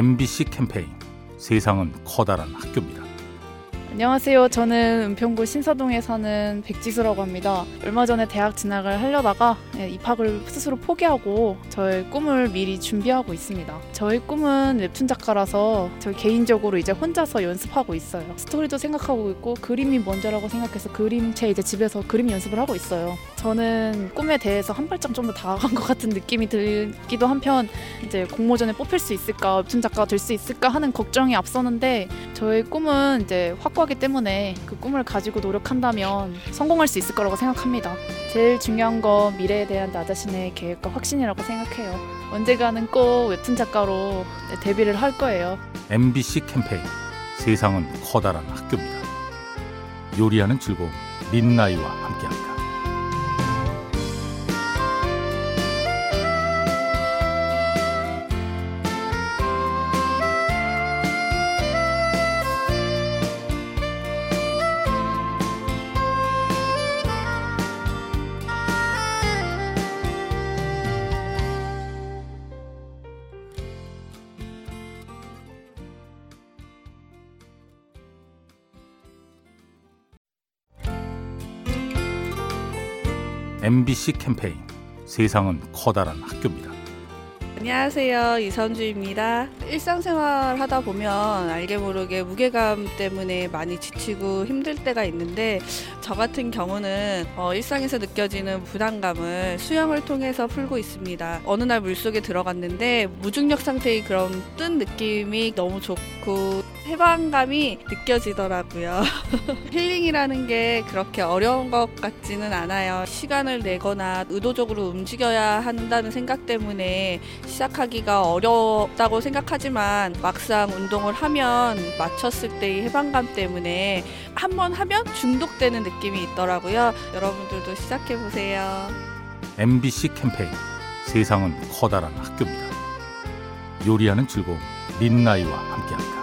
MBC 캠페인 세상은 커다란 학교입니다. 안녕하세요. 저는 은평구 신사동에 사는 백지수라고 합니다. 얼마 전에 대학 진학을 하려다가 예, 입학을 스스로 포기하고 저의 꿈을 미리 준비하고 있습니다. 저의 꿈은 웹툰 작가라서 저 개인적으로 이제 혼자서 연습하고 있어요. 스토리도 생각하고 있고 그림이 먼저라고 생각해서 그림체 이제 집에서 그림 연습을 하고 있어요. 저는 꿈에 대해서 한 발짝 좀 더 다가간 것 같은 느낌이 들기도 한편 이제 공모전에 뽑힐 수 있을까, 웹툰 작가가 될 수 있을까 하는 걱정이 앞서는데 저의 꿈은 이제 확고하기 때문에 그 꿈을 가지고 노력한다면 성공할 수 있을 거라고 생각합니다. 제일 중요한 건 미래에 대한 나 자신의 계획과 확신이라고 생각해요. 언젠가는 꼭 웹툰 작가로 데뷔를 할 거예요. MBC 캠페인 세상은 커다란 학교입니다. 요리하는 즐거움 민나이와 함께합니다. MBC 캠페인 세상은 커다란 학교입니다. 안녕하세요. 이선주입니다. 일상생활 하다 보면 알게 모르게 무게감 때문에 많이 지치고 힘들 때가 있는데 저 같은 경우는 어, 일상에서 느껴지는 부담감을 수영을 통해서 풀고 있습니다. 어느 날 물속에 들어갔는데 무중력 상태의 그런 뜬 느낌이 너무 좋고 해방감이 느껴지더라고요. 힐링이라는 게 그렇게 어려운 것 같지는 않아요. 시간을 내거나 의도적으로 움직여야 한다는 생각 때문에 시작하기가 어렵다고 생각하지 만 막상 운동을 하면 맞췄을 때의 해방감 때문에 한 번 하면 중독되는 느낌이 있더라고요. 여러분들도 시작해 보세요. MBC 캠페인 세상은 커다란 학교입니다. 요리하는 즐거움 민나이와 함께합니다.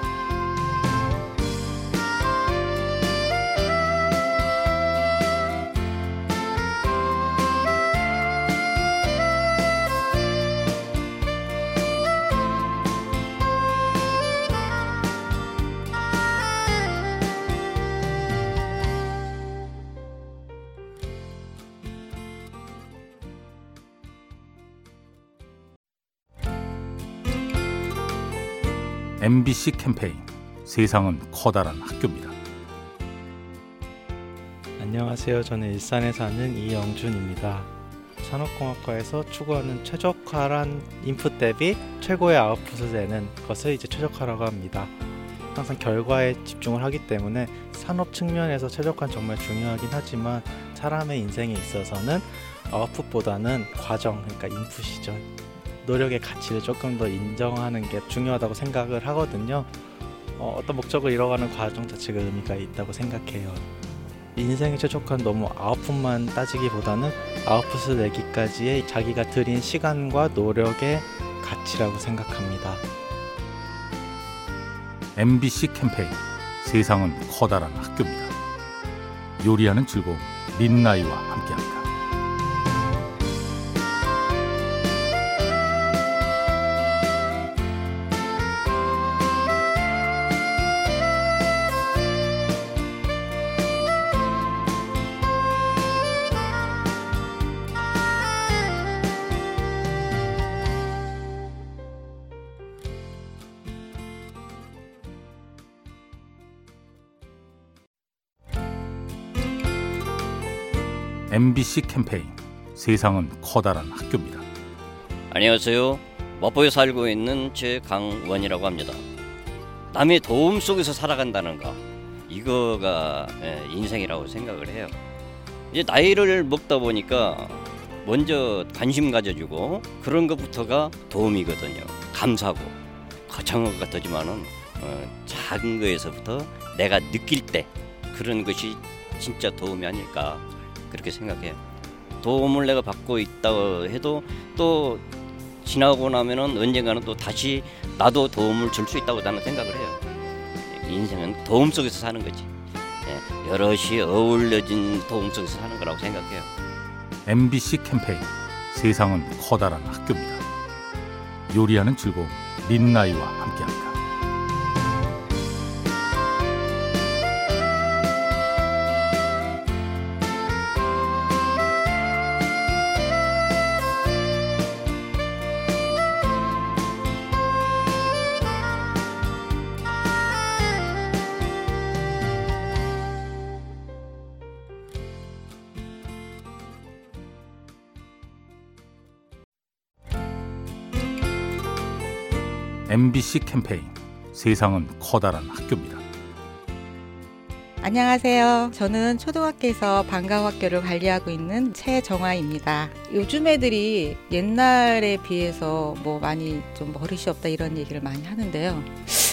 MBC 캠페인 세상은 커다란 학교입니다. 안녕하세요. 저는 일산에 사는 이영준입니다. 산업공학과에서 추구하는 최적화란 인풋 대비 최고의 아웃풋을 내는 것을 이제 최적화라고 합니다. 항상 결과에 집중을 하기 때문에 산업 측면에서 최적화는 정말 중요하긴 하지만 사람의 인생에 있어서는 아웃풋보다는 과정, 그러니까 인풋이죠. 노력의 가치를 조금 더 인정하는 게 중요하다고 생각을 하거든요. 어, 떤 목적을 이뤄가는 과정 자체가 의미가 있다고 생각해요. 인생의 최적화는 너무 아웃풋만 따지기보다는 아웃풋을 내기까지의 자기가 들인 시간과 노력의 가치라고 생각합니다. MBC 캠페인 세상은 커다란 학교입니다. 요리하는 즐거움 민나이와 함께합니다. MBC 캠페인 세상은 커다란 학교입니다. 안녕하세요. 마포에 살고 있는 최강원이라고 합니다. 남의 도움 속에서 살아간다는 거 이거가 예, 인생이라고 생각을 해요. 이제 나이를 먹다 보니까 먼저 관심 가져주고 그런 것부터가 도움이거든요. 감사하고 거창한 것 같지만은 어, 작은 거에서부터 내가 느낄 때 그런 것이 진짜 도움이 아닐까 그렇게 생각해요. 도움을 내가 받고 있다고 해도 또 지나고 나면은 언젠가는 또 다시 나도 도움을 줄 수 있다고 나는 생각을 해요. 인생은 도움 속에서 사는 거지. 예, 여럿이 어울려진 도움 속에서 사는 거라고 생각해요. MBC 캠페인 세상은 커다란 학교입니다. 요리하는 즐거움 민나이와 함께합니다. MBC 캠페인 세상은 커다란 학교입니다. 안녕하세요. 저는 초등학교에서 방과학교를 관리하고 있는 최정화입니다. 요즘 애들이 옛날에 비해서 뭐 많이 좀 버릇이 없다 이런 얘기를 많이 하는데요.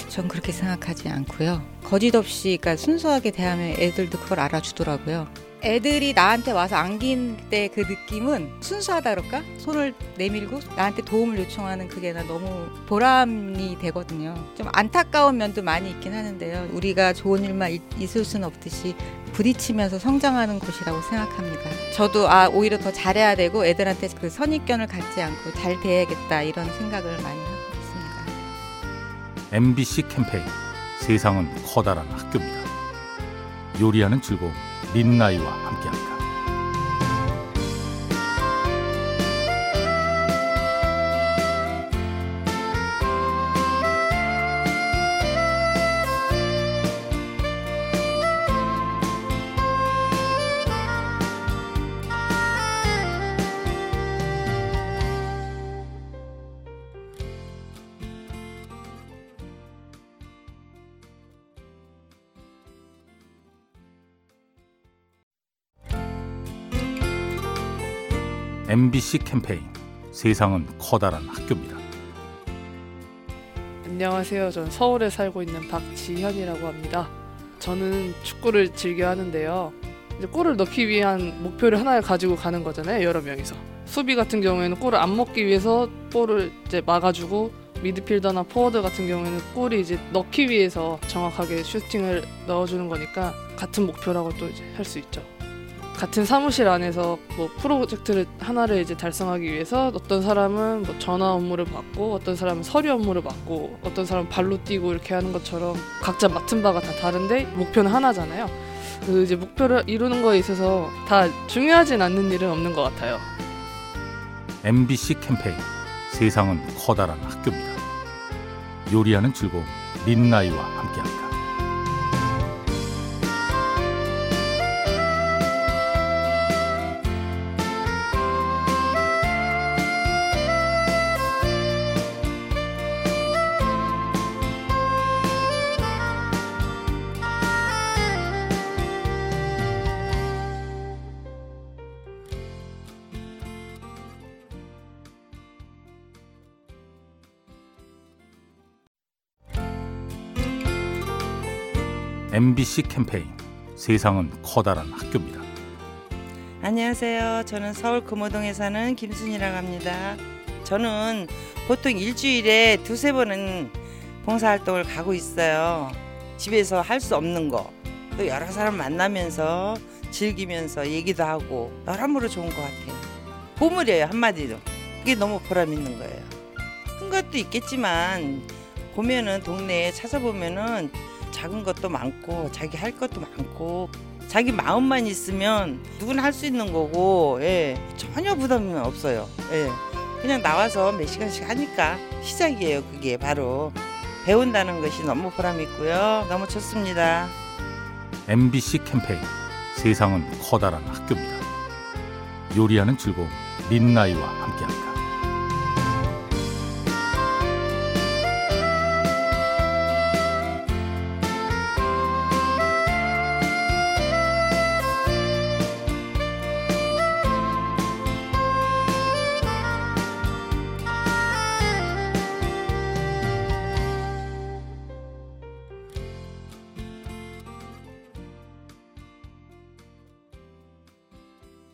전 그렇게 생각하지 않고요. 거짓 없이 그러니까 순수하게 대하면 애들도 그걸 알아주더라고요. 애들이 나한테 와서 안긴 때 그 느낌은 순수하다 그럴까? 손을 내밀고 나한테 도움을 요청하는 그게 나 너무 보람이 되거든요. 좀 안타까운 면도 많이 있긴 하는데요. 우리가 좋은 일만 있- 있을 수는 없듯이 부딪히면서 성장하는 곳이라고 생각합니다. 저도 아 오히려 더 잘해야 되고 애들한테 그 선입견을 갖지 않고 잘 대해야겠다 이런 생각을 많이 하고 있습니다. MBC 캠페인 세상은 커다란 학교입니다. 요리하는 즐거움 민나이와 함께합니다. MBC 캠페인 세상은 커다란 학교입니다. 안녕하세요. 전 서울에 살고 있는 박지현이라고 합니다. 저는 축구를 즐겨 하는데요. 이제 골을 넣기 위한 목표를 하나를 가지고 가는 거잖아요. 여러 명이서. 수비 같은 경우에는 골을 안 먹기 위해서 볼을 이제 막아주고 미드필더나 포워드 같은 경우에는 골이 이제 넣기 위해서 정확하게 슈팅을 넣어주는 거니까 같은 목표라고 또 이제 할 수 있죠. 같은 사무실 안에서 뭐 프로젝트를 하나를 이제 달성하기 위해서 어떤 사람은 뭐 전화 업무를 맡고 어떤 사람은 서류 업무를 맡고 어떤 사람은 발로 뛰고 이렇게 하는 것처럼 각자 맡은 바가 다 다른데 목표는 하나잖아요. 그 이제 목표를 이루는 거에 있어서 다 중요하진 않는 일은 없는 것 같아요. MBC 캠페인 세상은 커다란 학교입니다. 요리하는 즐거움 민나이와 함께합니다. MBC 캠페인 세상은 커다란 학교입니다. 안녕하세요. 저는 서울 금호동에 사는 김순이라고 합니다. 저는 보통 일주일에 두세 번은 봉사활동을 가고 있어요. 집에서 할 수 없는 거, 또 여러 사람 만나면서 즐기면서 얘기도 하고 여러모로 좋은 것 같아요. 보물이에요, 한마디로. 그게 너무 보람 있는 거예요. 큰 것도 있겠지만 보면은 동네에 찾아보면은 작은 것도 많고 자기 할 것도 많고 자기 마음만 있으면 누구나 할 수 있는 거고 예, 전혀 부담이 없어요. 예, 그냥 나와서 몇 시간씩 하니까 시작이에요. 그게 바로 배운다는 것이 너무 보람 있고요. 너무 좋습니다. MBC 캠페인 세상은 커다란 학교입니다. 요리하는 즐거움 민나이와 함께합니다.